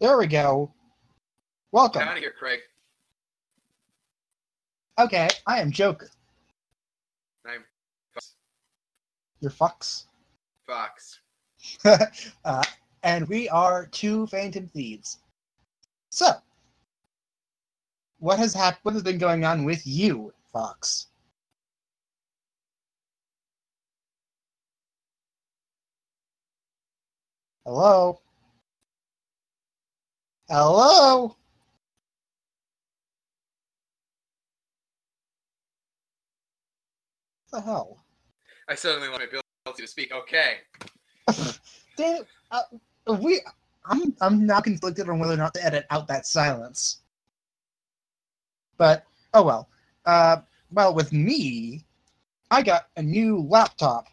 There we go. Welcome. Get out of here, Craig. Okay, I am Joker. I'm Fox. Your fucks. Fox. uh, and we are two Phantom Thieves. So, what has happened? What has been going on with you, Fox? Hello. Hello. What the hell? I suddenly lost my ability to speak. Okay. Damn, uh, we. I'm I'm now conflicted on whether or not to edit out that silence. But oh well. Uh, well, with me, I got a new laptop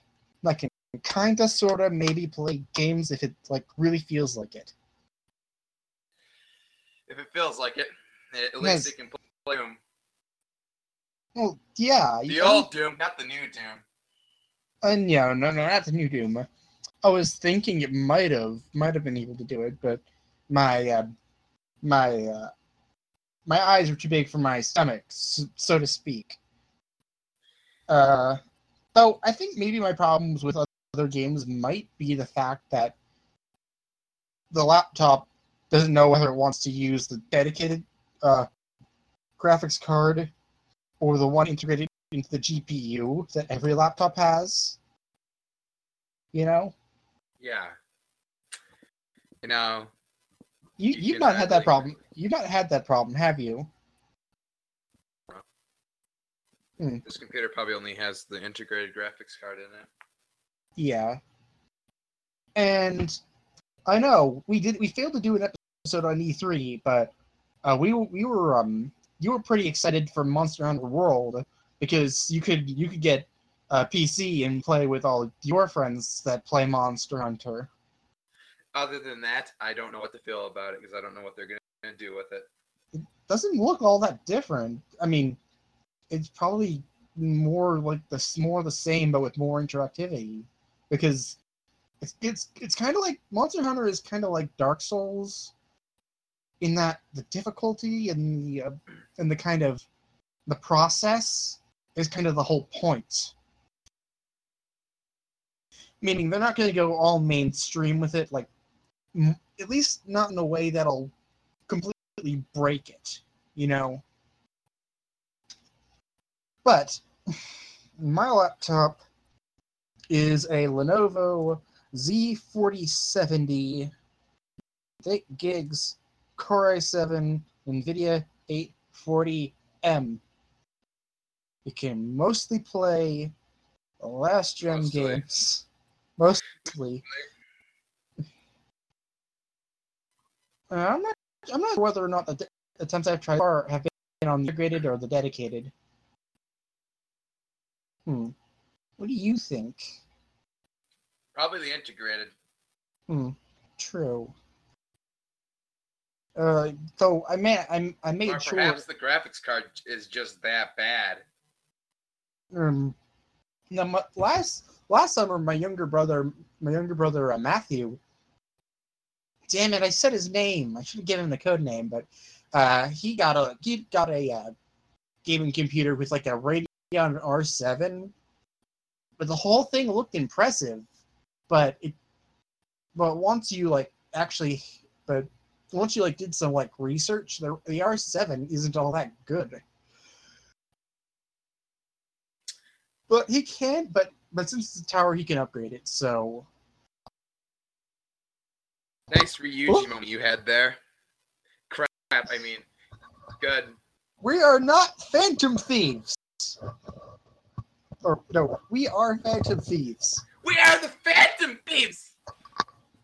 that can kind of, sort of, maybe play games if it like really feels like it. If it feels like it, at Yes. least it can play Doom. Well, yeah. The you- old Doom, not the new Doom. Uh, no, no, no, not the new Doom. I was thinking it might have, might have been able to do it, but my, uh, my, uh, my eyes were too big for my stomach, so, so to speak. Uh, though I think maybe my problems with other games might be the fact that the laptop doesn't know whether it wants to use the dedicated uh, graphics card or the one integrated into the GPU that every laptop has. You know, Yeah. You know, you You you've not had that actually- problem. You've not had that problem, have you? this computer probably only has the integrated graphics card in it. Yeah. And I know we did we failed to do an episode on E3, but uh, we we were um you were pretty excited for Monster Hunter World because you could you could get a PC and play with all your friends that play Monster Hunter. Other than that, I don't know what to feel about it because I don't know what they're going to do with it. It doesn't look all that different. I mean, it's probably more like the more the same but with more interactivity because it's it's it's kind of like Monster Hunter is kind of like Dark Souls in that the difficulty and the uh, and the kind of the process is kind of the whole point. Meaning they're not going to go all mainstream with it, like m- at least not in a way that'll completely break it, you know. But my laptop is a Lenovo Z4070 with 8 gigs Core i7 NVIDIA 840M. It can mostly play the last gen Mostly. games. Mostly. Uh, I'm not. I'm not sure whether or not the de- attempts I've tried far have been on the integrated or the dedicated. Hmm. What do you think? Probably the integrated. Hmm. True. Uh, so I made I, I made Or sure. perhaps the graphics card is just that bad. Um, now my, last last summer, my younger brother, my younger brother uh, Matthew. Damn it! I said his name. I should have given him the code name, but uh, he got a he got a uh, gaming computer with like a Radeon R7. But the whole thing looked impressive, but it, but once you like actually, but once you like did some like research, the the R7 isn't all that good. But he can, but but since it's a tower, he can upgrade it. So Nice Ryuji Oh. moment you had there. Crap, I mean, good. we are not phantom thieves. Or no, we are phantom thieves. We are the Phantom Thieves!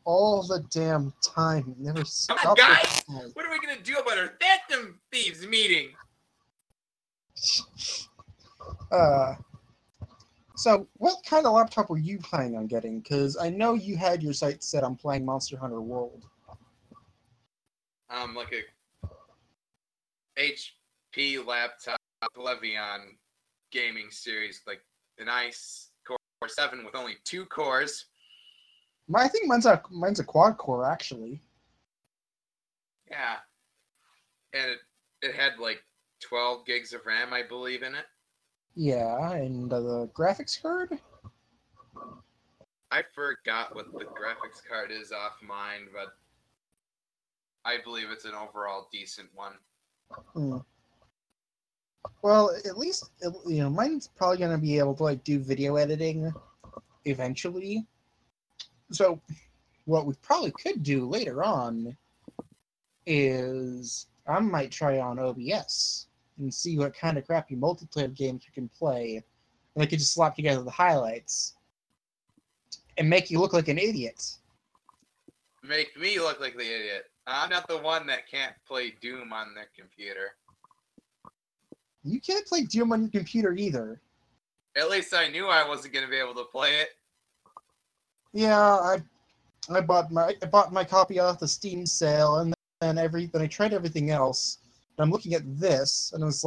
All the damn time. Never stop. Come on, guys! What are we going to do about our Phantom Thieves meeting? Uh, so, what kind of laptop were you planning on getting? Because I know you had your sights set on playing Monster Hunter World. Um, like a HP laptop Pavilion gaming series, like a nice Core 7 with only two cores. My, I think mine's a mine's a quad core actually. Yeah. And it, it had like 12 gigs of RAM, I believe, in it. Yeah, and uh, the graphics card. I forgot what the graphics card is off mine, but I believe it's an overall decent one. Hmm. Well, at least you know mine's probably gonna be able to like do video editing eventually. So, what we probably could do later on is I might try on OBS and see what kind of crappy multiplayer games we can play, and I could just slap together the highlights and make you look like an idiot. Make me look like the idiot. I'm not the one that can't play Doom on their computer. You can't play Doom on your computer either. At least I knew I wasn't going to be able to play it. Yeah, I I bought my I bought my copy off the Steam sale, and then every then I tried everything else. And I'm looking at this, and it's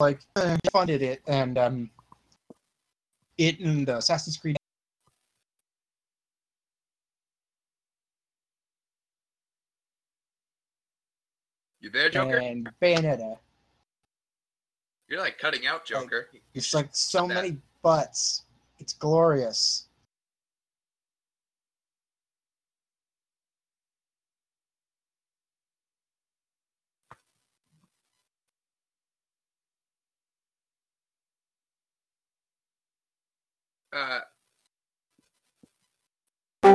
like, like eh, I funded it, and um, it and the Assassin's Creed. You there, Joker? and Bayonetta. You're like cutting out, Joker. It's like so That- many butts. It's glorious. Uh, I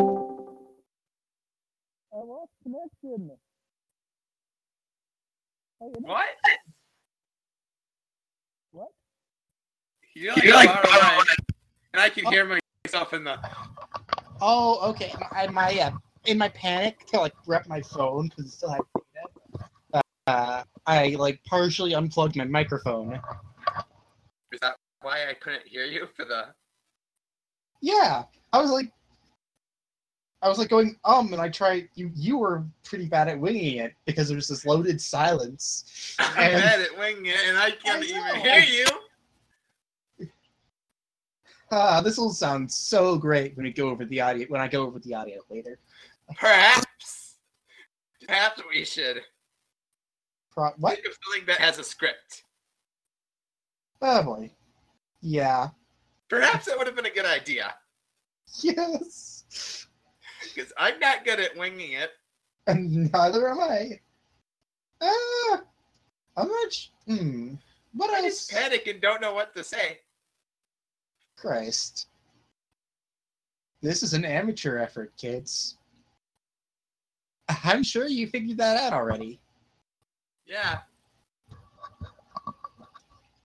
lost connection. What? What? You're like, You're like far away, and I can hear myself in the. Oh, okay. I, my uh, in my panic to like grab my phone because it still had data. Uh, I like partially unplugged my microphone. Is that why I couldn't hear you for the? Yeah, I was like, I was like going um, and I tried. You you were pretty bad at winging it because there was this loaded silence. I'm And- bad at winging it, and I can't I even hear you. Ah, this will sound so great when we go over the audio. When I go over the audio later. Perhaps, perhaps we should Pro- what? something that has a script. Oh boy. Yeah. Perhaps that would have been a good idea, Yes. Because I'm not good at winging it. And neither am I. Ah, I'm not. sh- Hmm. What I else? just panic and don't know what to say. Christ. This is an amateur effort, kids. I'm sure you figured that out already. Yeah,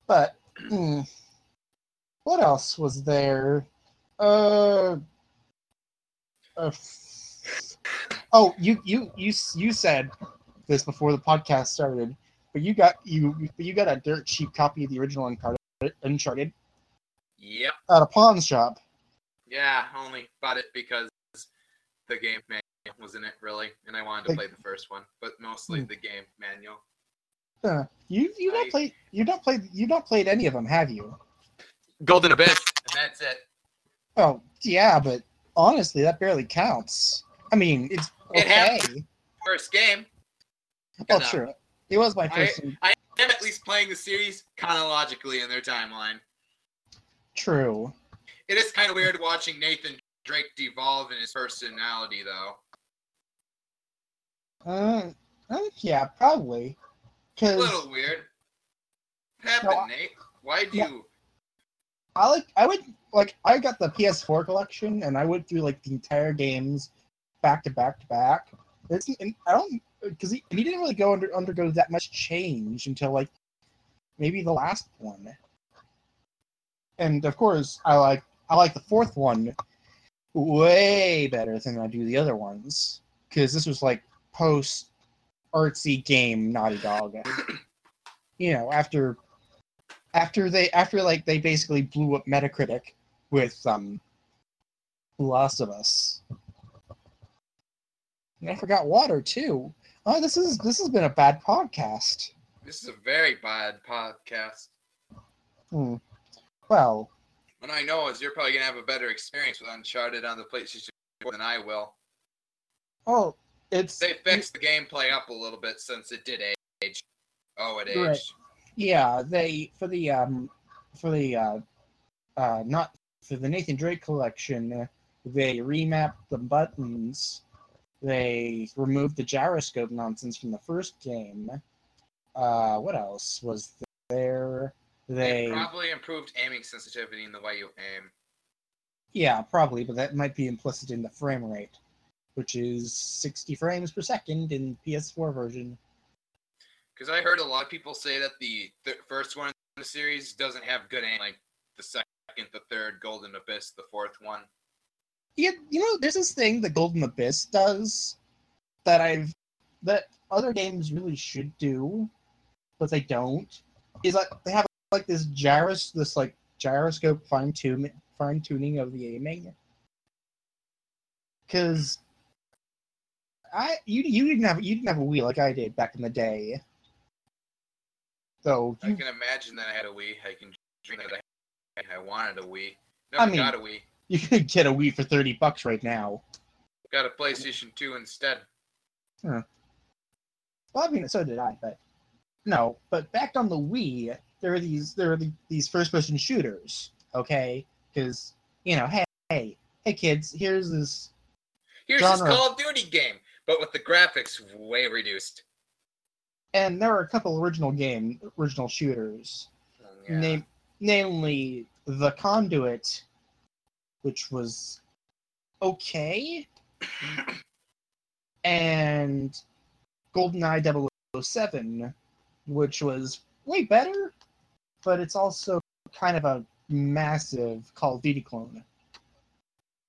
But hmm, what else was there? Uh, uh Oh, you you you you said this before the podcast started, but you got you you got a dirt cheap copy of the original Uncharted, Uncharted yep, at a pawn shop. yeah. Only bought it because the game manual was in it, really, and I wanted to Like- play the first one, but mostly Hmm. the game manual. Huh. You you not I- played you not played you not played any of them, have you? Golden Abyss, and that's it. Oh yeah, but honestly, that barely counts. I mean, it's okay. happened. First game. Oh, Enough. sure. It was my I- first. I'm at least playing the series chronologically in their timeline. True. It is kind of weird watching Nathan Drake devolve in his personality, though. Uh, uh, yeah, probably. A little weird. What happened, No, I- Nate? Why'd Yeah. you? I like I would like I got the PS4 collection and I went through like the entire games back to back to back. It's and I don't because he, he didn't really go under undergo that much change until like maybe the last one. And of course, I like I like the fourth one way better than I do the other ones because this was like post artsy game Naughty Dog. you know, after after they after like they basically blew up Metacritic with um The Last of Us. And I forgot water too. Oh, this is this has been a bad podcast. This is a very bad podcast. Hmm. Well, What I know is you're probably gonna have a better experience with Uncharted on the PlayStation than I will. Oh, it's They fixed the gameplay up a little bit since it did age. Oh, it aged. Right. Yeah. They for the um for the uh uh not for the Nathan Drake collection, they remapped the buttons. They removed the gyroscope nonsense from the first game. Uh, what else was there? They They probably improved aiming sensitivity in the way you aim. yeah, probably, but that might be implicit in the frame rate, which is 60 frames per second in PS4 version. Because I heard a lot of people say that the th- first one in the series doesn't have good aim, like the second, the third, Golden Abyss, the fourth one. Yeah, you know, there's this thing that Golden Abyss does that I've that other games really should do, but they don't. Is like they have like this gyros, this like gyroscope fine tune fine tuning of the aiming. Because I you you didn't have you didn't have a Wii like I did back in the day. So I can imagine that I had a Wii. I can dream that I, I wanted a Wii. I mean- got a Wii. you could get a Wii for thirty bucks right now. Got a PlayStation 2 instead. Well, I mean, so did I, but no. But back on the Wii, there are these there are the, these first person shooters. Okay, because you know, hey, hey, hey, kids, here's this. Here's this Call of Duty game, but with the graphics way reduced. And there are a couple original game original shooters. Um, yeah. Name, namely the Conduit, which was okay, and GoldenEye 007, which was way better, but it's also kind of a massive Call of Duty clone,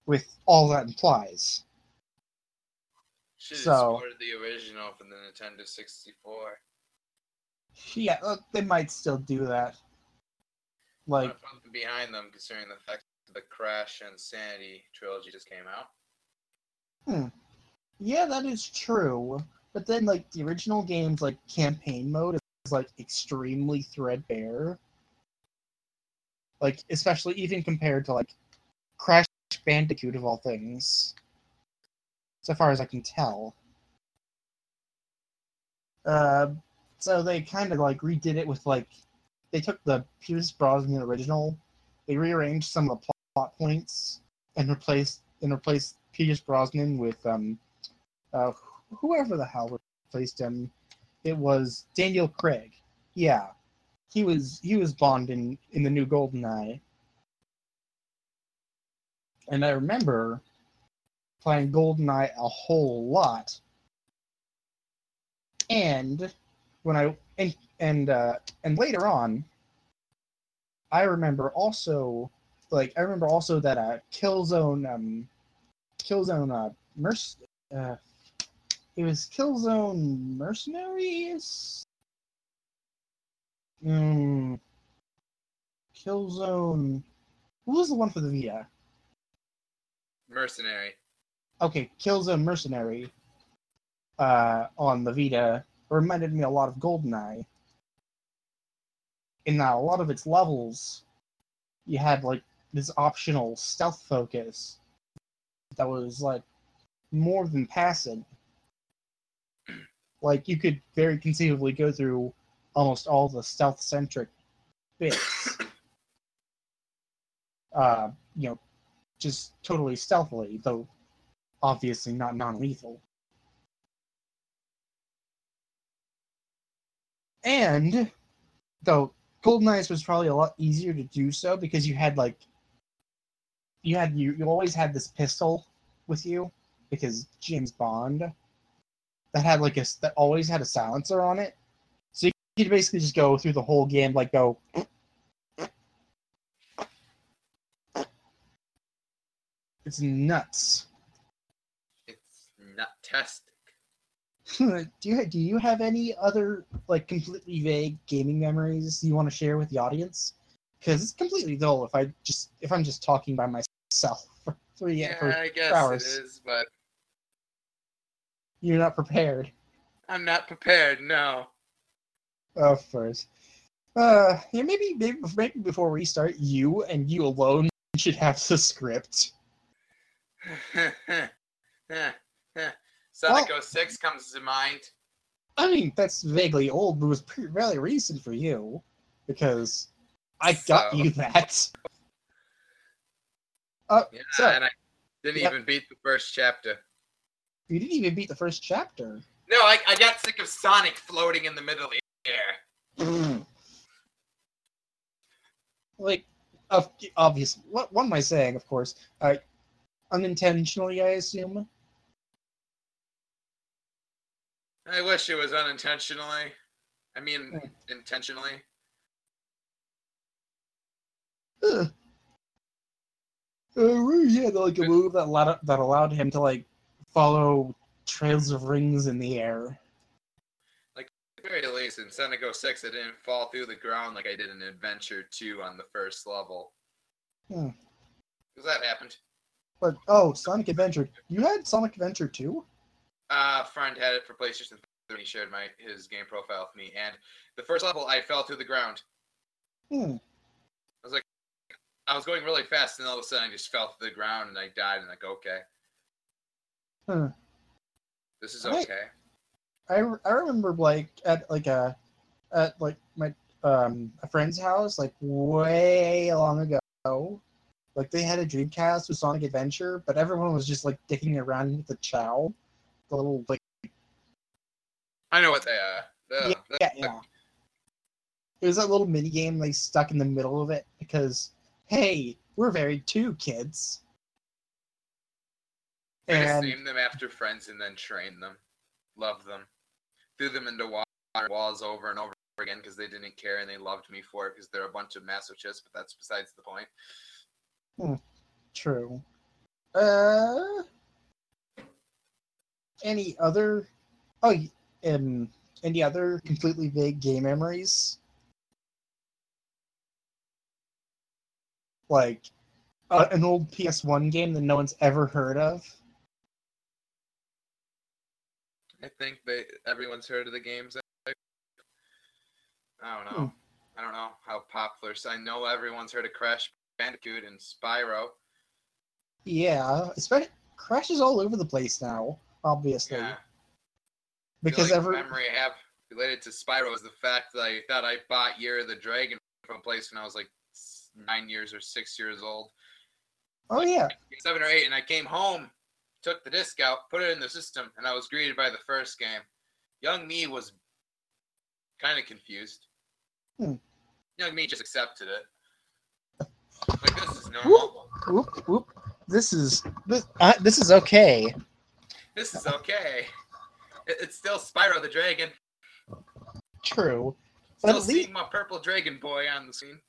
with all that implies. Should have So- supported the original from the Nintendo 64. Yeah, uh, they might still do that. Like, behind them, considering the fact that the Crash and Sanity trilogy just came out. Hmm. yeah, that is true. But then, like, the original game's, like, campaign mode is, like, extremely threadbare. Like, especially even compared to, like, Crash Bandicoot of all things. So far as I can tell. Uh, so they kind of, like, redid it with, like, they took the Pierce Brosnan original, they rearranged some of the plot points, and replaced and replaced Pierce Brosnan with um uh whoever the hell replaced him. It was Daniel Craig. Yeah. He was he was Bond in, in the new GoldenEye. And I remember playing GoldenEye a whole lot. And when I and and uh and later on I remember also like I remember also that uh Killzone um Killzone uh merc uh it was Killzone Mercenaries mm, Killzone who was the one for the Vita Mercenary. Okay Killzone Mercenary uh on the Vita reminded me a lot of Goldeneye in that a lot of its levels you had like this optional stealth focus that was like more than passing. Like you could very conceivably go through almost all the stealth centric bits. uh, you know, just totally stealthily, though obviously not non lethal. And though GoldenEye's was probably a lot easier to do so because you had like you had you you always had this pistol with you because James Bond that had like a that always had a silencer on it. So you could basically just go through the whole game like go It's nuts. Testic. do you do you have any other like completely vague gaming memories you want to share with the audience? Because it's completely dull if I just if I'm just talking by myself for three Yeah, for I guess hours. it is, but you're not prepared. I'm not prepared. No. Of course. Uh, yeah, maybe maybe maybe before we start, you and you alone should have the script. Sonic Well- 06 comes to mind. I mean, that's vaguely old, but it was pretty, fairly recent for you because I got you that. Uh, Yeah, so and I didn't Yep. even beat the first chapter. you didn't even beat the first chapter. No, I, I got sick of Sonic floating in the middle of the air. like, of obvious. What what am I saying? Of course, uh, unintentionally, I assume. I wish it was unintentionally. I mean, Hmm. intentionally. Uh, he had like a move that allowed that allowed him to like follow trails of rings in the air. Like At the very least, in Sonic 06, I didn't fall through the ground like I did in Adventure 2 on the first level. Hmm. Because that happened. But oh, Sonic Adventure! You had Sonic Adventure too? Uh, a friend had it for PlayStation 3. He shared my his game profile with me, and the first level I fell to the ground. Hmm. I was like, I was going really fast, and all of a sudden I just fell to the ground and I died. And like, okay, Huh. this is okay. I, I remember like at like a at like my um a friend's house like way long ago. Like they had a Dreamcast with Sonic Adventure, but everyone was just like dicking around with the Chao, the little like I know what they are. Yeah, yeah, yeah. It was that little mini game they stuck in the middle of it because hey, we're married too, kids. And named them after friends and then train them. love them. Threw them into wa- walls over and over again because they didn't care and they loved me for it because they're a bunch of masochists, but that's besides the point. True. Uh, any other? Oh, um, any other completely vague game memories? Like uh, an old PS1 game that no one's ever heard of. I think they everyone's heard of the games. I don't know. Hmm. I don't know how popular. So I know everyone's heard of Crash Bandicoot and Spyro. Yeah, especially Crash is all over the place now. Obviously, Yeah. because every memory I have related to Spyro is the fact that I thought I bought Year of the Dragon from a place when I was like nine years or six years old. oh yeah, seven or eight, and I came home, took the disc out, put it in the system, and I was greeted by the first game. Young me was kind of confused. Hmm. Young me just accepted it. Like this is normal. whoop whoop. This is this uh, this is okay. This is okay. It- it's still Spyro the Dragon. True. But Still least- seeing my purple dragon boy on the scene.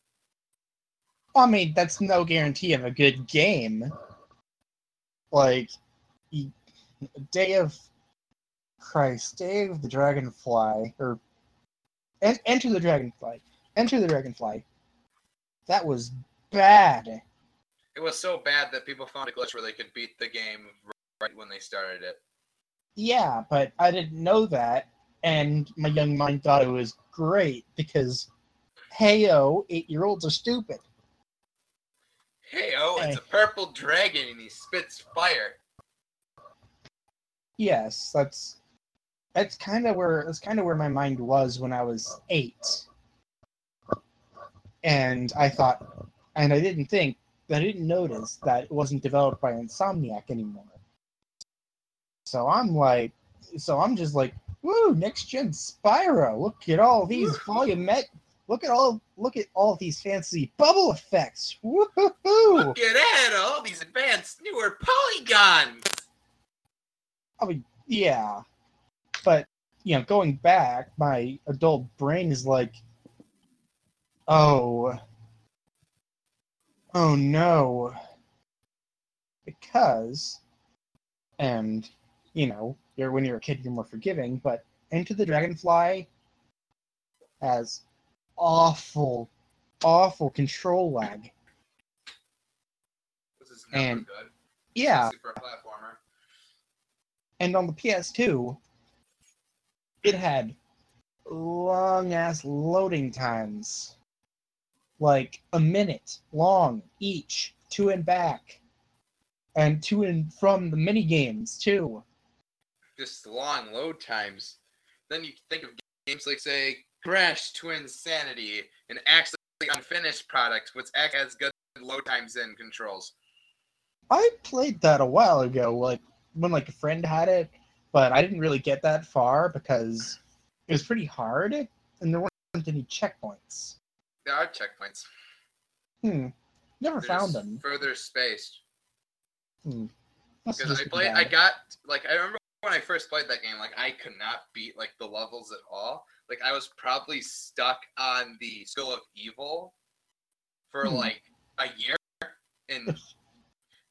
I mean, that's no guarantee of a good game. Like, Day of Christ, Day of the Dragonfly, or En- Enter the Dragonfly, Enter the Dragonfly. That was bad. It was so bad that people found a glitch where they could beat the game right when they started it. Yeah, but I didn't know that, and my young mind thought it was great because, heyo, eight-year-olds are stupid. Hey, oh, it's a purple dragon and he spits fire. Yes, that's that's kind of where that's kind of where my mind was when I was eight, and I thought, and I didn't think, I didn't notice that it wasn't developed by Insomniac anymore. So I'm like, so I'm just like, woo, next gen Spyro. Look at all these volumet. Look at all look at all these fancy bubble effects. Woohoo! Look at that, all these advanced newer polygons. I mean, yeah, but you know, going back, my adult brain is like, oh, oh no, because, and you know, you're when you're a kid, you're more forgiving, but Into the Dragonfly has awful, awful control lag. This is never And- good. Yeah, platformer. and on the PS2, it had long ass loading times, like a minute long each, to and back. and to and from the mini games too. Just long load times. Then you think of games like say Crash Twinsanity, an actually unfinished product, which act has good load times and controls. I played that a while ago, like when like a friend had it, but I didn't really get that far because it was pretty hard and there weren't any checkpoints. There are checkpoints. Hmm. Never They're found them. Further spaced. Hmm. Because I played, I got like I remember when I first played that game, like I could not beat like the levels at all. Like I was probably stuck on the School of Evil for Hmm. like a year, and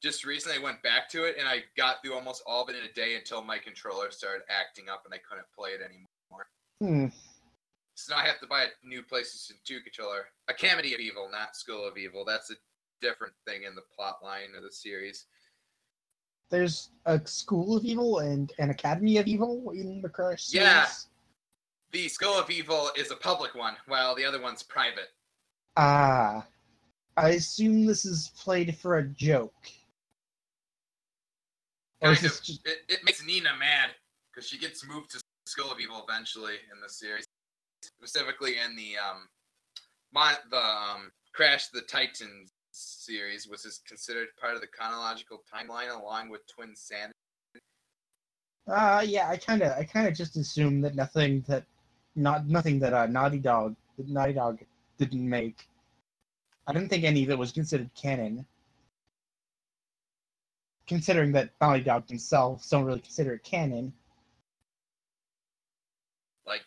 just recently went back to it and I got through almost all of it in a day until my controller started acting up and I couldn't play it anymore. Hmm. So now I have to buy a new PlayStation 2 controller, Academy of Evil, not School of Evil. That's a different thing in the plot line of the series. There's a School of Evil and an Academy of Evil in the Crash series. Yeah. The school of Evil is a public one, while the other one's private. Ah. I assume this is played for a joke. Kind of. just- It, it makes Nina mad because she gets moved to School of Evil eventually in the series, specifically in the um, mon- the um, Crash the Titans series, which is considered part of the chronological timeline along with Twin Sand. Uh yeah, I kinda I kinda just assumed that nothing that not nothing that uh, Naughty Dog that Naughty Dog didn't make. I didn't think any of it was considered canon. Considering that Naughty Dog themselves don't really consider it canon. Like,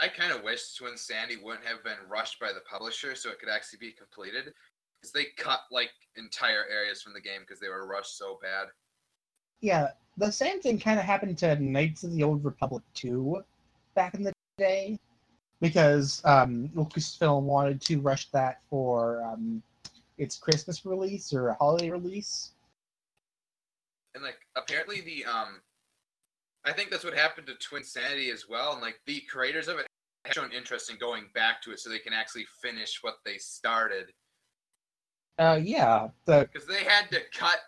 I kind of wish Twinsanity wouldn't have been rushed by the publisher so it could actually be completed. Because they cut like entire areas from the game because they were rushed so bad. Yeah, the same thing kind of happened to Knights of the Old Republic 2 back in the day. Because um, Lucasfilm wanted to rush that for um, its Christmas release or holiday release. and like apparently the um i think that's what happened to twin sanity as well and like the creators of it have shown interest in going back to it so they can actually finish what they started Uh, yeah, the because they had to cut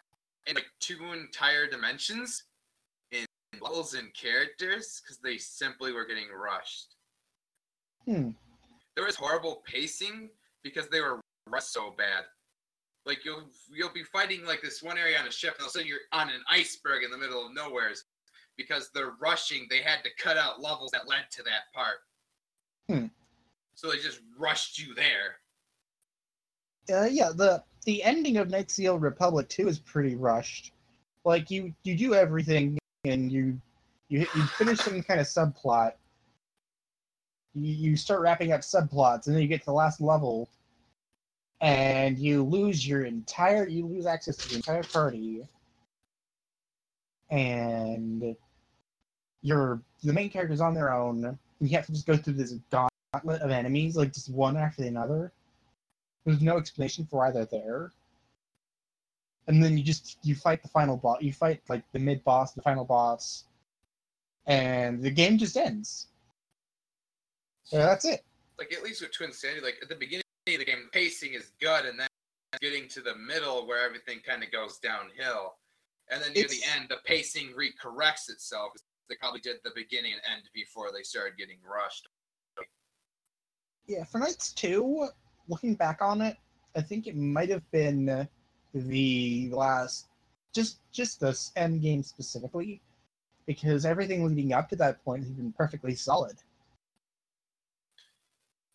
in like two entire dimensions in levels and characters because they simply were getting rushed Hmm. there was horrible pacing because they were rushed so bad like you'll you'll be fighting like this one area on a ship and all of a sudden you're on an iceberg in the middle of nowhere because they're rushing they had to cut out levels that led to that part Hmm. so they just rushed you there uh, yeah the the ending of the Old Republic 2 is pretty rushed. Like you you do everything and you you you finish some kind of subplot. You you start wrapping up subplots and then you get to the last level and you lose your entire you lose access to the entire party and your the main character's on their own you have to just go through this gauntlet of enemies like just one after another there's no explanation for why they're there. And then you just you fight the final boss. You fight like the mid boss, the final boss, and the game just ends. Yeah, that's it. like at least with twinsanity like at the beginning of the game the pacing is good and then getting to the middle where everything kind of goes downhill and then near the end the pacing recorrects itself they probably did the beginning and end before they started getting rushed Yeah, for Knights Two, looking back on it, I think it might have been the last, just just this end game specifically, because everything leading up to that point has been perfectly solid.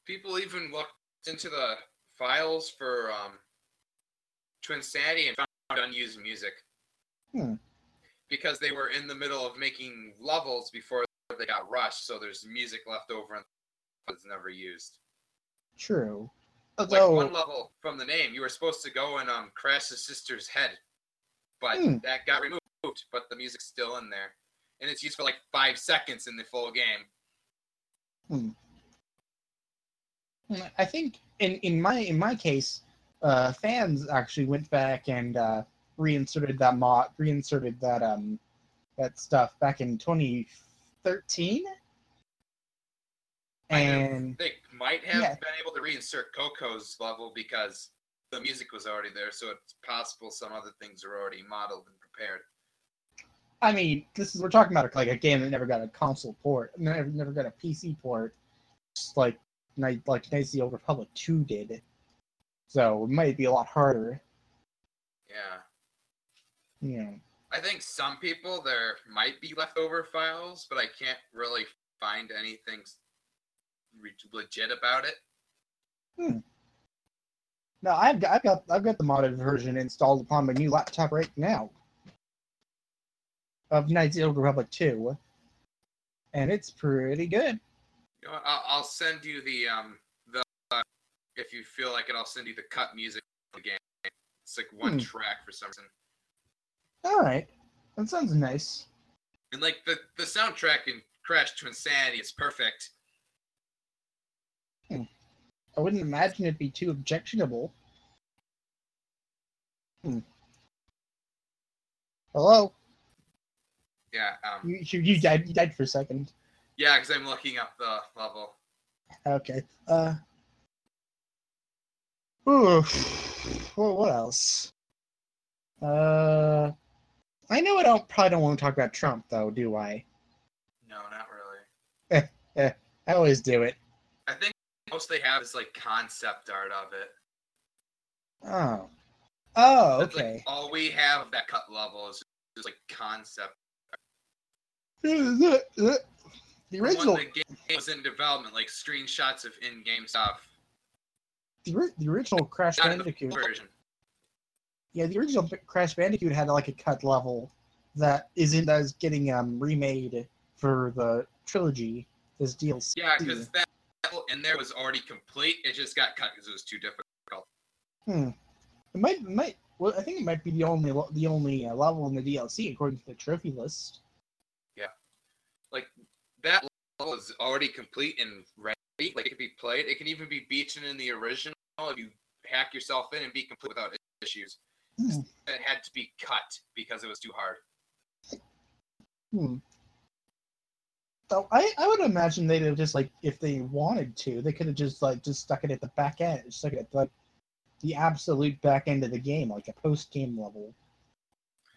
people even looked into the files for um, Twin Sanity and found unused music. Hmm. Because they were in the middle of making levels before they got rushed, so there's music left over and it's never used. True. Like one level from the name, you were supposed to go and um crash the sister's head, but Hmm. that got removed. But the music's still in there, and it's used for like five seconds in the full game. I think in, in my in my case, uh, fans actually went back and uh, reinserted that mod, reinserted that um that stuff back in 2013. I know And They might have Yeah. been able to reinsert Coco's level because the music was already there, so it's possible some other things are already modeled and prepared. I mean, this is we're talking about like a game that never got a console port, never never got a PC port, just like Night like Knights of the Old Republic Two did. So it might be a lot harder. Yeah. Yeah. I think some people there might be leftover files, but I can't really find anything legit about it. Hmm. No, I've got, I've got I've got the modded version installed upon my new laptop right now of Knights of the Republic 2. And it's pretty good. You know, I'll, I'll send you the um the uh, if you feel like it, I'll send you the cut music of the game. It's like one Hmm. track for some reason, Alright. That sounds nice. and like the the soundtrack in Crash Twinsanity is perfect. I wouldn't imagine it'd be too objectionable. Hmm. Hello? Yeah, um, You, you you died you died for a second. yeah, because I'm looking up the level. Okay. Uh. Ooh. Well, what else? Uh. I know I don't probably don't want to talk about Trump though, do I? No, not really. I always do it. I think most they have is like concept art of it. Oh. Oh, That's, okay. Like, all we have of that cut level is just like concept. the original, the game was in development, like screenshots of in-game stuff. the, the original Crash Not Bandicoot. version. Yeah, the original Crash Bandicoot had like a cut level that isn't as getting um remade for the trilogy as DLC. Yeah, because that in there was already complete. It just got cut because it was too difficult. Hmm. It might might well, I think it might be the only the only uh, level in the DLC according to the trophy list. Yeah, like that level is already complete and ready. Like it can be played. It can even be beaten in the original if you hack yourself in and be complete without issues. Hmm. It had to be cut because it was too hard. Hmm. So I, I would imagine they'd have just like if they wanted to, they could have just like just stuck it at the back end, stuck it at like the absolute back end of the game, like a post game level.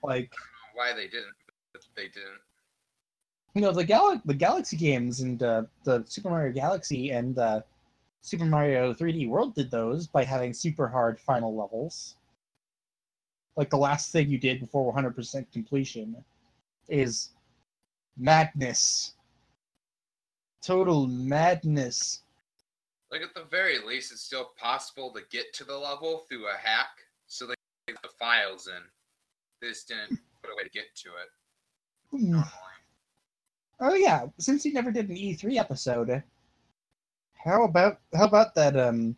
Like Why they didn't? But they didn't. you know the gal the Galaxy games and uh, the Super Mario Galaxy and uh, Super Mario 3D World did those by having super hard final levels. Like the last thing you did before 100% completion is madness. Total madness. Like at the very least, it's still possible to get to the level through a hack. So they put the files in. They just didn't put a way to get to it Hmm. normally. Oh yeah, since he never did an E3 episode, how about how about that um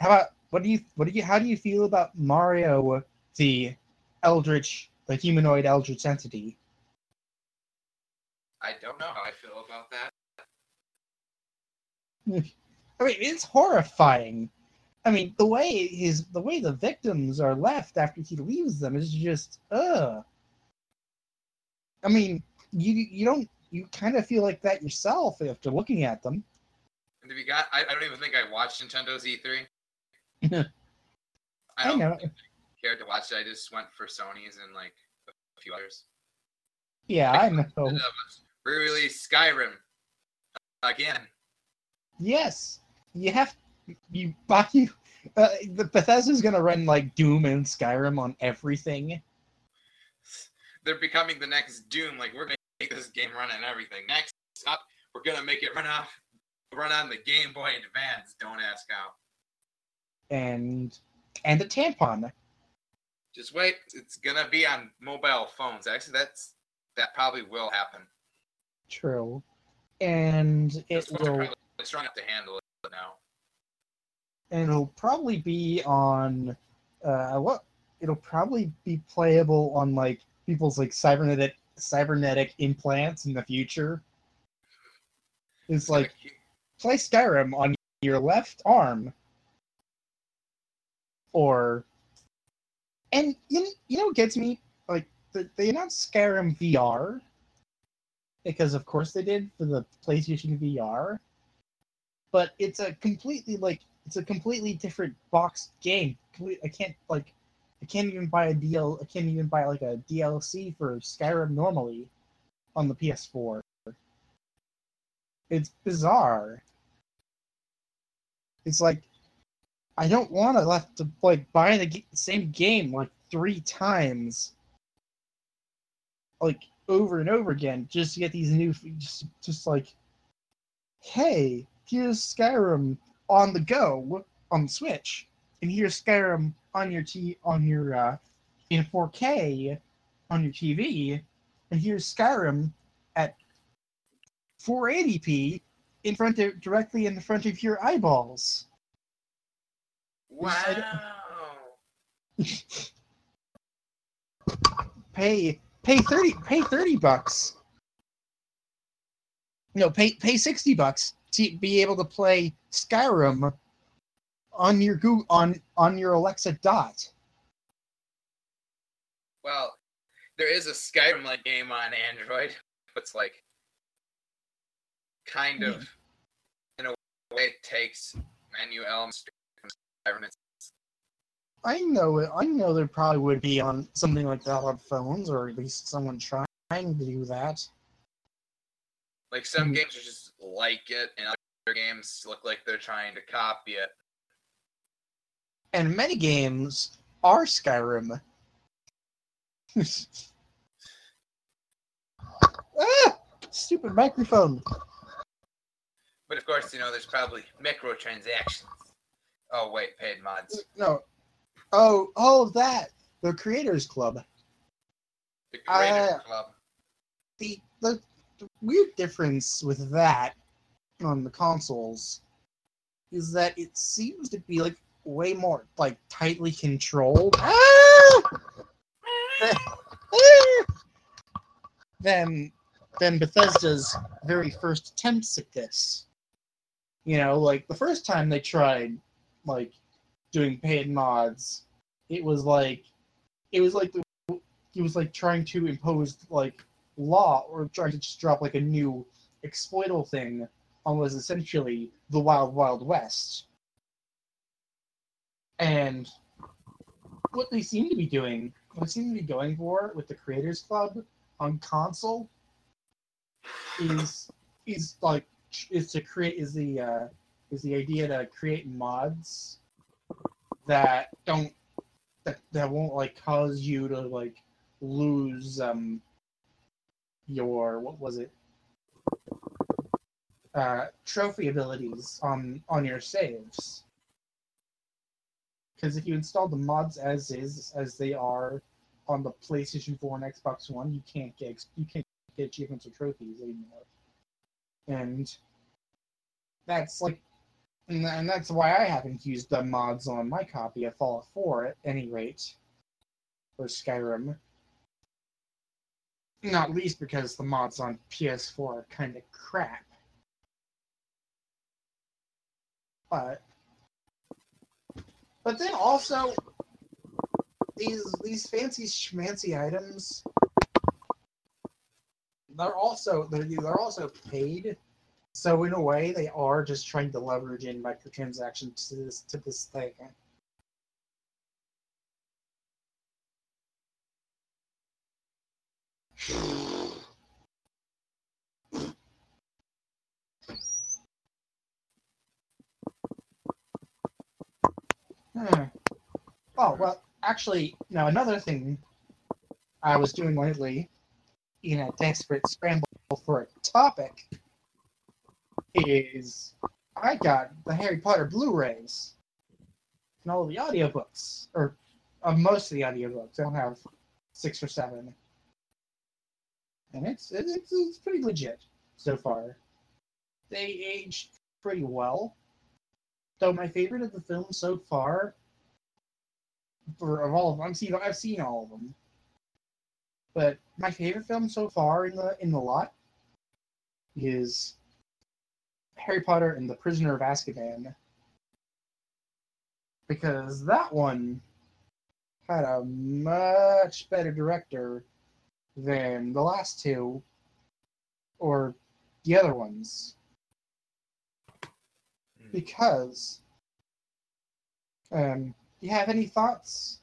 how about what do you what do you how do you feel about Mario the Eldritch the humanoid Eldritch entity? I don't know how I feel about that. I mean it's horrifying. I mean the way his the way the victims are left after he leaves them is just uh I mean you you don't you kind of feel like that yourself after looking at them. And if you got, I, I don't even think I watched Nintendo's E3. I I don't know. think cared to watch it. I just went for Sony's and like a few others. Yeah, I know. Uh, Re-release Skyrim again. Yes, you have you buy you. Uh, the Bethesda's gonna run like Doom and Skyrim on everything. They're becoming the next Doom. Like we're gonna make this game run on everything. Next up, we're gonna make it run off, run on the Game Boy Advance. Don't ask how. and and the tampon. Just wait. It's gonna be on mobile phones. Actually, that's that probably will happen. True, and it Those phones are will probably strong enough to handle it now. and it'll probably be on uh what it'll probably be playable on like people's like cybernetic cybernetic implants in the future. It's like play Skyrim on your left arm. Or and you know, you know what gets me? Like the, they announced Skyrim VR because of course they did for the PlayStation VR. But it's a completely like it's a completely different box game. I can't like I can't even buy a DL I can't even buy like a DLC for Skyrim normally on the PS4. It's bizarre. It's like I don't want to have to like buy the same game like three times, like over and over again, just to get these new, just just like, hey, here's Skyrim on the go on the Switch, and here's Skyrim on your t on your uh, in 4K on your TV, and here's Skyrim at 480p in front of directly in front of your eyeballs. Wow. pay pay 30 pay 30 bucks. No pay pay 60 bucks to be able to play skyrim on your Google, on on your alexa dot. Well, there is a Skyrim like game on Android. It's like kind of in a way it takes menu elements i know it i know there probably would be on something like that on phones or at least someone trying to do that like some Hmm. games are just like it, and other games look like they're trying to copy it. and many games are skyrim ah, stupid microphone But of course, you know, there's probably microtransactions. Oh wait, paid mods. No. Oh, oh, that the Creators Club. The Creator Uh, Club. The, the the weird difference with that on the consoles is that it seems to be like way more like tightly controlled. Ah! than than Bethesda's very first attempts at this. You know, like the first time they tried like doing paid mods, it was like it was like the it was like trying to impose like law or trying to just drop like a new exploitable thing on was essentially the wild wild west. And what they seem to be doing, what they seem to be going for with the Creators Club on console is is like is to create is the uh, is the idea to create mods that don't that, that won't like cause you to like lose um your what was it? Uh trophy abilities on on your saves. Because if you install the mods as is as they are on the PlayStation 4 and Xbox One, you can't get you can't get achievements or trophies anymore, and that's like, and, that's why I haven't used the mods on my copy of Fallout 4 at any rate, or Skyrim. Not least because the mods on PS4 are kind of crap. But, but then also these these fancy schmancy items they're also they're, they're also paid so in a way they are just trying to leverage in microtransactions to this to this thing Hmm. Oh well, actually, now another thing I was doing lately, in a desperate scramble for a topic, is I got the Harry Potter Blu-rays and all the audiobooks, or uh, most of the audiobooks. I don't have six or seven, and it's it's it's pretty legit so far. They aged pretty well. Though my favorite of the films so far, for of all of them, I've seen I've seen all of them. But my favorite film so far in the in the lot is Harry Potter and the Prisoner of Azkaban. Because that one had a much better director than the last two or the other ones. because Um, do you have any thoughts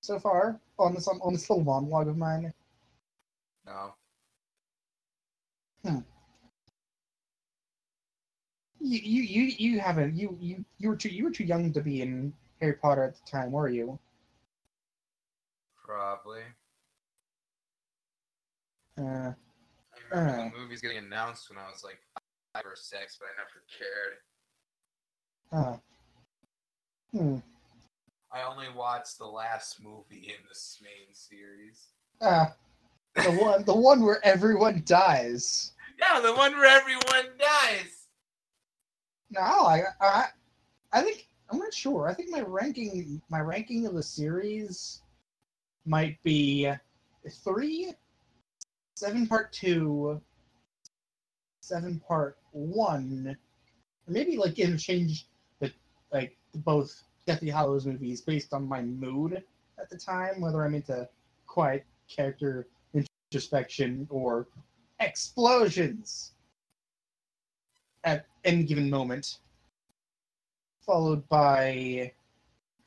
so far on this on this little monologue of mine? No. You you you, you haven't you, you you were too you were too young to be in Harry Potter at the time, were you? Probably. Uh, I remember Uh. the movies getting announced when I was like five or six, but I never cared. uh, hmm. I only watched the last movie in this main series. Uh, the one the one where everyone dies. Yeah, the one where everyone dies. No, I, I, I think I'm not sure. I think my ranking, my ranking of the series, might be three, seven part two, seven part one, maybe like interchange the like both Deathly Hallows movies based on my mood at the time, whether I'm into quiet character introspection or explosions any given moment. Followed by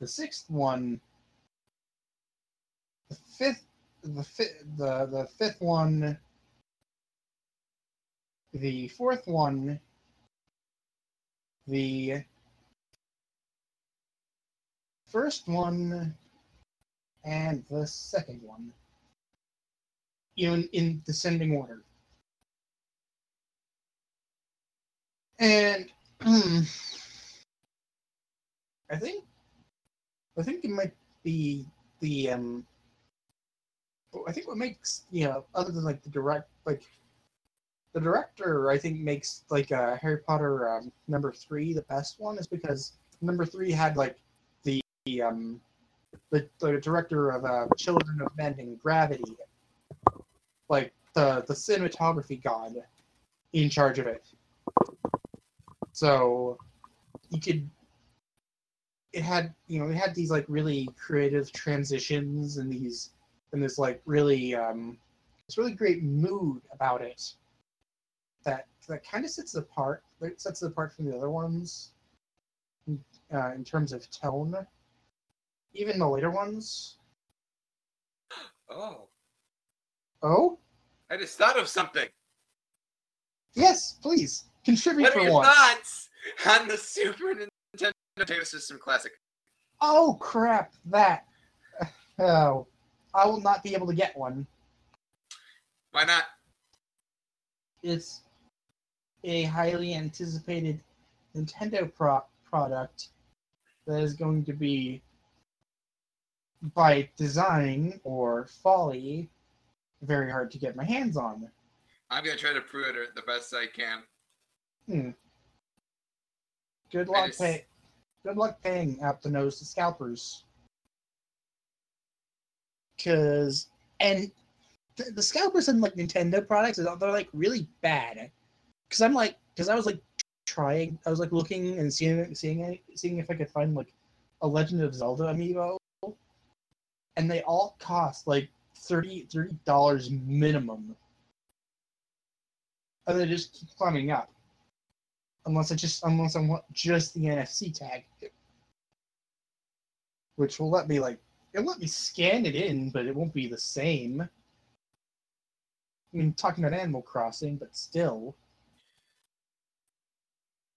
the sixth one, the fifth, the fifth, the the fifth one, the fourth one, the first one, and the second one. In, in descending order. And hmm, I think I think it might be the um I think what makes you know other than like the direct like the director I think makes like uh, Harry Potter um, number three the best one is because number three had like the, the um the, the director of uh, Children of Men and Gravity. Like the the cinematography god in charge of it so you could it had you know it had these like really creative transitions and these and this like really um this really great mood about it that that kind of sets it apart that sets it apart from the other ones uh, in terms of tone. Even the later ones. Oh, oh? I just thought of something. yes please contribute What are for your once thoughts on the Super Nintendo Potato System Classic? oh crap that oh i will not be able to get one Why not? it's a highly anticipated Nintendo pro- product that is going to be, by design or folly, very hard to get my hands on. I'm gonna try to pre-order it the best I can. Hmm. Good luck just- pay. Good luck paying out the nose to scalpers. Cause and the, the scalpers in like Nintendo products, they're they're, like really bad. Cause I'm like, cause I was like trying, I was like looking and seeing, seeing, seeing if I could find like a Legend of Zelda amiibo, and they all cost like 30 dollars minimum, and they just keep climbing up unless I just unless I want just the NFC tag, which will let me like it'll let me scan it in, but it won't be the same. I mean, talking about Animal Crossing, but still.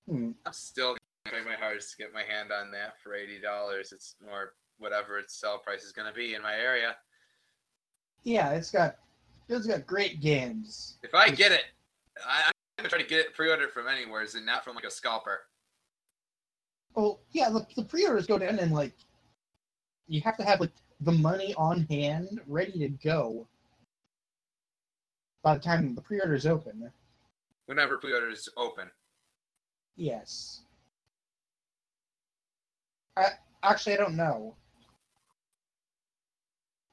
Hmm. I'm still gonna my hardest to get my hand on that for eighty dollars. It's more whatever its sell price is gonna be in my area. Yeah, it's got it's got great games. If I get it, I, I'm gonna try to get it pre-ordered from anywhere, is it not from like a scalper. Well, yeah, the, the pre-orders go down and like you have to have like the money on hand, ready to go. By the time the pre-orders open, Whenever pre-orders open. yes. I actually I don't know.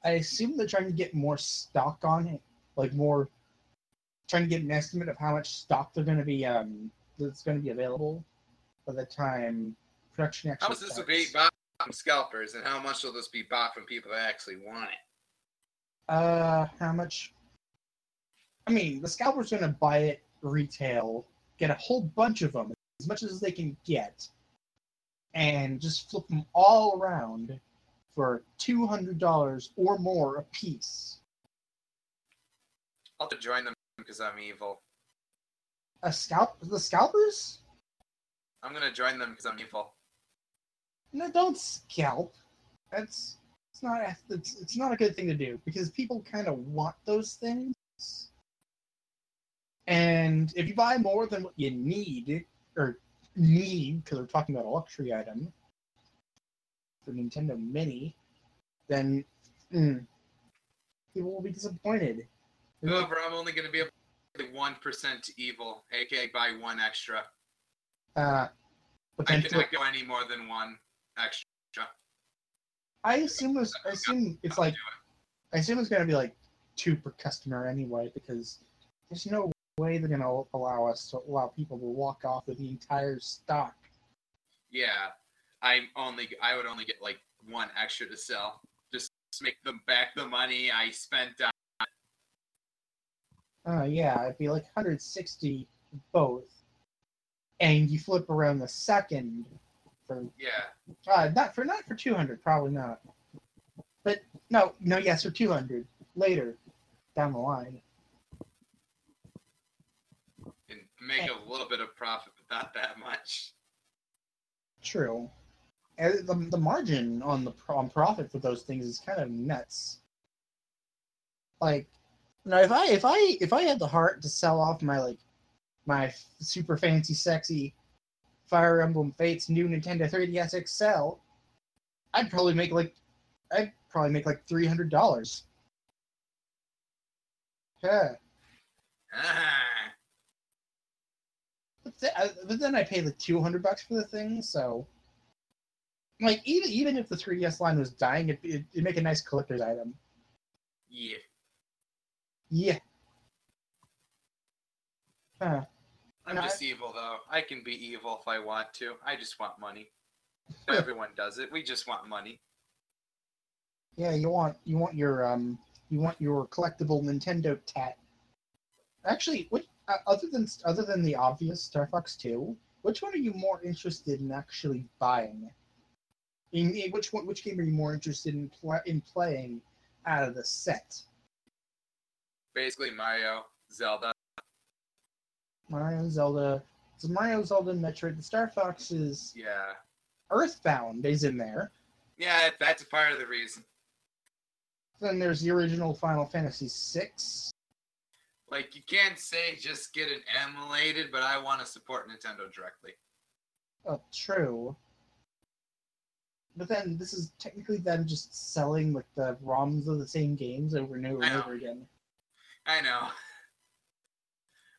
I assume they're trying to get more stock on it, like more trying to get an estimate of how much stock they're going to be um that's going to be available by the time production actually How much this will be bought from scalpers, and how much will this be bought from people that actually want it? Uh, how much? I mean, the scalper's are going to buy it retail, get a whole bunch of them, as much as they can get, and just flip them all around for two hundred dollars or more a piece. I'll have to join them because I'm evil. A scalp the scalpers? I'm gonna join them because I'm evil. No, don't scalp. That's it's not it's, it's not a good thing to do because people kind of want those things. And if you buy more than what you need or need because we're talking about a luxury item for Nintendo Mini, then mm, people will be disappointed. However, I'm only gonna be able to one percent evil, aka buy one extra. Uh, I cannot go any more than one extra. I assume it's, I assume it's like I assume it's gonna be like two per customer anyway because there's no way they're gonna allow us to allow people to walk off with the entire stock. Yeah, I'm only I would only get like one extra to sell. Just make them back the money I spent on. Uh, yeah, it'd be like 160 both, and you flip around the second for Yeah, uh, not for not for 200, probably not. But no, no, yes, for 200 later down the line. and make a little bit of profit, but not that much. True. And the, the margin on the on profit for those things is kind of nuts. Like, now if I if I if I had the heart to sell off my like my super fancy sexy Fire Emblem Fates new Nintendo 3DS XL, I'd probably make like I'd probably make like three hundred dollars. Yeah. Ah, But, th- uh, but then I pay the two hundred bucks for the thing, so like even even if the 3DS line was dying, it it it'd make a nice collector's item. yeah. Yeah. Huh. I'm No, just evil though. I can be evil if I want to. I just want money. Everyone does it. We just want money. Yeah, you want you want your um you want your collectible Nintendo tat. Actually, what uh, other than other than the obvious Star Fox 2, which one are you more interested in actually buying? In, in which one which game are you more interested in pl- in playing out of the set? Basically, Mario, Zelda. Mario, Zelda. So Mario, Zelda, and Metroid. The Star Fox is Yeah. Earthbound is in there. Yeah, that's a part of the reason. Then there's the original Final Fantasy VI. Like, you can't say just get it emulated, but I want to support Nintendo directly. Oh, true. But then this is technically them just selling like the ROMs of the same games over and over and over again. I know.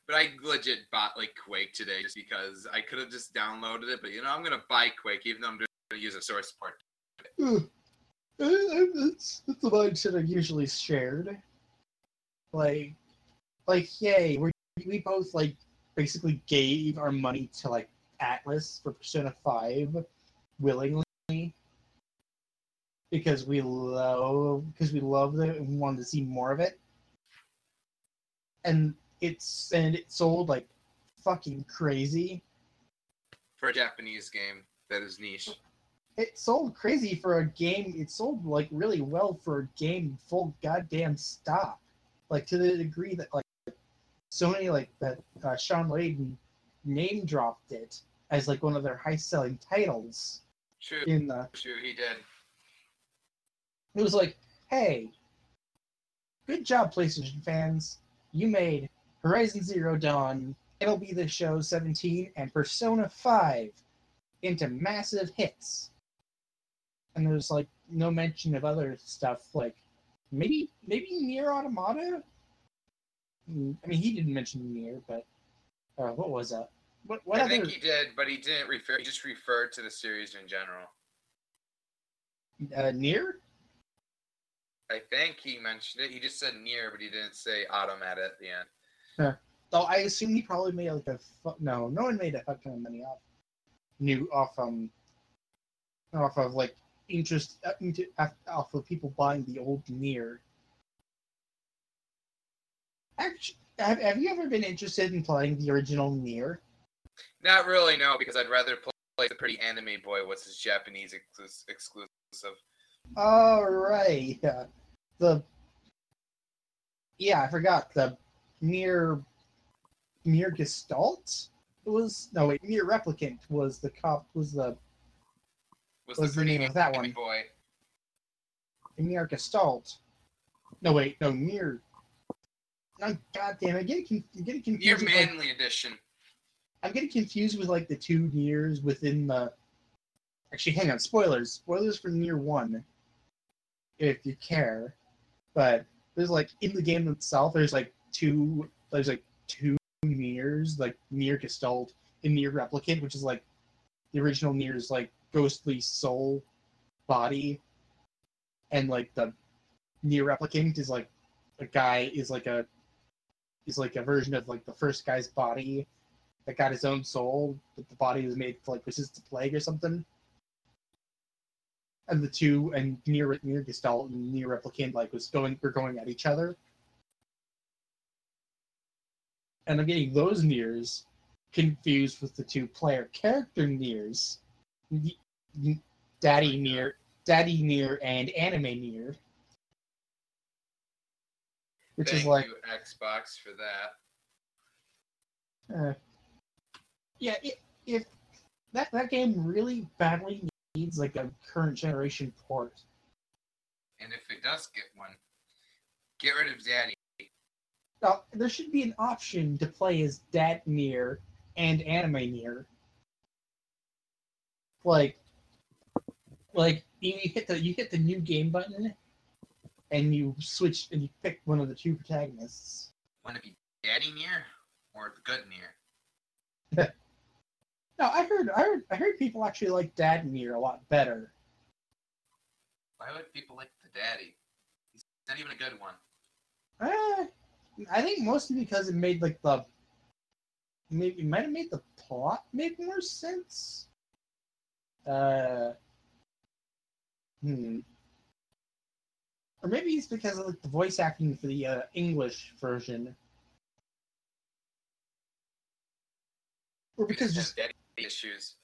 But I legit bought like Quake today just because I could have just downloaded it, but you know I'm gonna buy Quake even though I'm just gonna use a source port. Uh, That's that's the mindset I've usually shared. Like, like, yay, we we both like basically gave our money to like Atlus for Persona Five willingly because we love because we loved it and wanted to see more of it. And it's and it sold like fucking crazy. For a Japanese game that is niche. it sold crazy for a game. It sold like really well for a game full goddamn stop. Like to the degree that like Sony like that uh, Shawn Layden name dropped it as like one of their high selling titles True, in the. true, he did. It was like, hey, good job, PlayStation fans. You made Horizon Zero Dawn, MLB The Show 17, and Persona 5 into massive hits. And there's like no mention of other stuff like maybe maybe Nier Automata. I mean, he didn't mention Nier, but uh, what was that? What what I other? think he did, but he didn't refer. He just referred to the series in general. uh, Nier? I think he mentioned it. He just said Nier, but he didn't say automata at the end. Yeah. Though I assume he probably made like a fu- no, no one made a fuck ton of money off new off um off of like interest uh, into, off- of people buying the old Nier. Actually, have, have you ever been interested in playing the original Nier? Not really, no, because I'd rather play the pretty anime boy What's his Japanese exclus- exclusive. All right. Yeah. The yeah, I forgot the Nier Nier Gestalt It was no wait Nier replicant was the cop was the Was What's the the name of that one? boy? Nier Gestalt. No wait no Nier. No, God damn! I'm getting, con- I'm getting Nier confused. like, Manly Edition. I'm getting confused with like the two nears within the. Actually, hang on. Spoilers. Spoilers for Nier one, if you care. But there's like in the game itself, there's like two. There's like two nears, like Nier Gestalt and Nier Replicant, which is like the original Nier's like ghostly soul body, and like the Nier Replicant is like a guy is like a is like a version of like the first guy's body that got his own soul, but the body was made to like resist the plague or something. And the two and Nier Nier Gestalt and Nier replicant like was going were going at each other. And I'm getting those nears confused with the two player character nears. Daddy Nier Daddy Nier and anime Nier. Which Thank is like you, Xbox, for that. Uh, yeah, i if that that game really badly needs like a current generation port. And if it does get one, get rid of Daddy. Now, there should be an option to play as Dad Nier and Anime Nier. Like, like you hit the you hit the new game button, and you switch and you pick one of the two protagonists. Want to be Daddy Nier or the good near? No, I heard I heard I heard people actually like Dad Nier a lot better. Why would people like the Daddy? He's not even a good one. Uh, I think mostly because it made like the maybe it might have made the plot make more sense. Uh, hmm. Or maybe it's because of like the voice acting for the uh, English version. Or because just Daddy issues.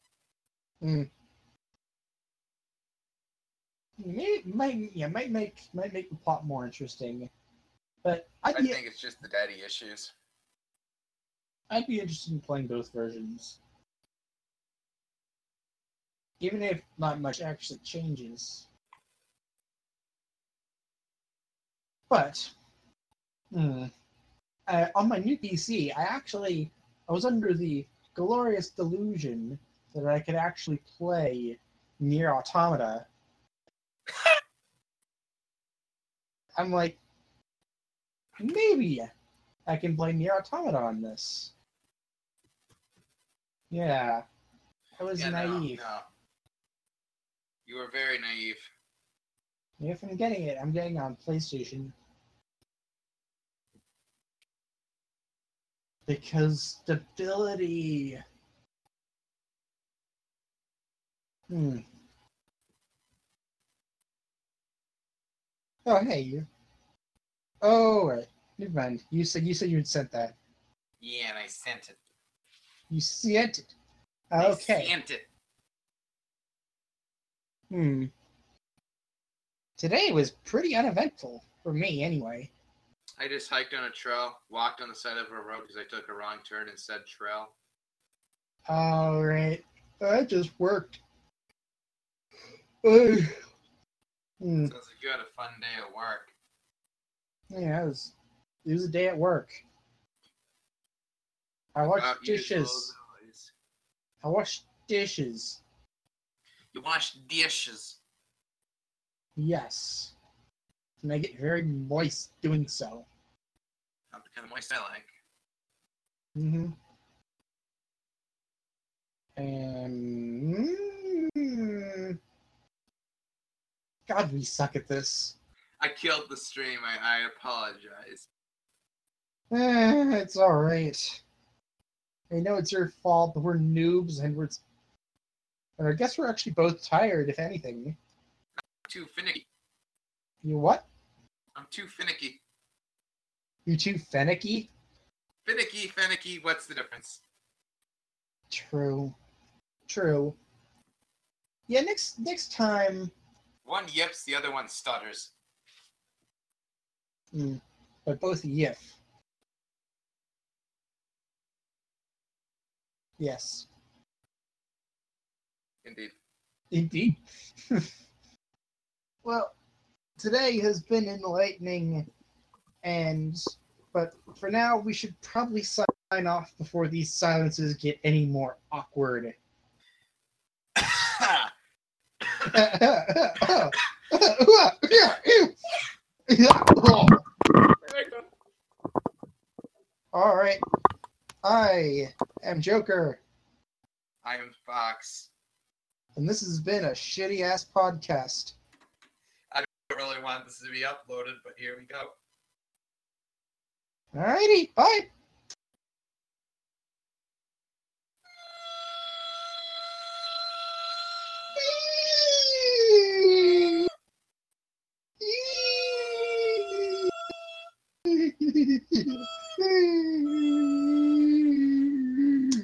maybe might yeah might make might make the plot more interesting. But I'd I be think it's just the Daddy issues. I'd be interested in playing both versions. Even if not much actually changes. But hmm, uh, on my new PC, I actually I was under the glorious delusion that I could actually play Nier Automata. I'm like, maybe I can play Nier Automata on this. Yeah, I was Yeah, no, naive. no. You were very naive. If I'm getting it, I'm getting on PlayStation. Because stability. Hmm. Oh, hey, you. Oh, right. Never mind. You said you said you had sent that. Yeah, and I sent it. You sent it. I Okay. sent it. Hmm. Today was pretty uneventful for me, anyway. I just hiked on a trail, walked on the side of a road because I took a wrong turn and said trail. All right. That just worked. Hmm. Sounds like you had a fun day at work. Yeah, it was, it was a day at work. I washed About dishes. I washed dishes. You washed dishes. Yes. And I get very moist doing so. Not the moist I like. Mm-hmm. And mm, God, we suck at this. I killed the stream. I, I apologize. Eh, it's all right. I know it's your fault, but we're noobs, and we're. And I guess we're actually both tired, if anything. I'm Too finicky. You what? I'm too finicky. You too finicky? Finicky, finicky. What's the difference? True. True. Yeah, next next time, One yips, the other one stutters. mm, but both yif. Yes, Indeed. indeed. well, today has been enlightening, and but for now we should probably sign off before these silences get any more awkward. All right. I am Joker, I am Fox. and this has been a shitty ass podcast. I don't really want this to be uploaded, but here we go. Alrighty, bye.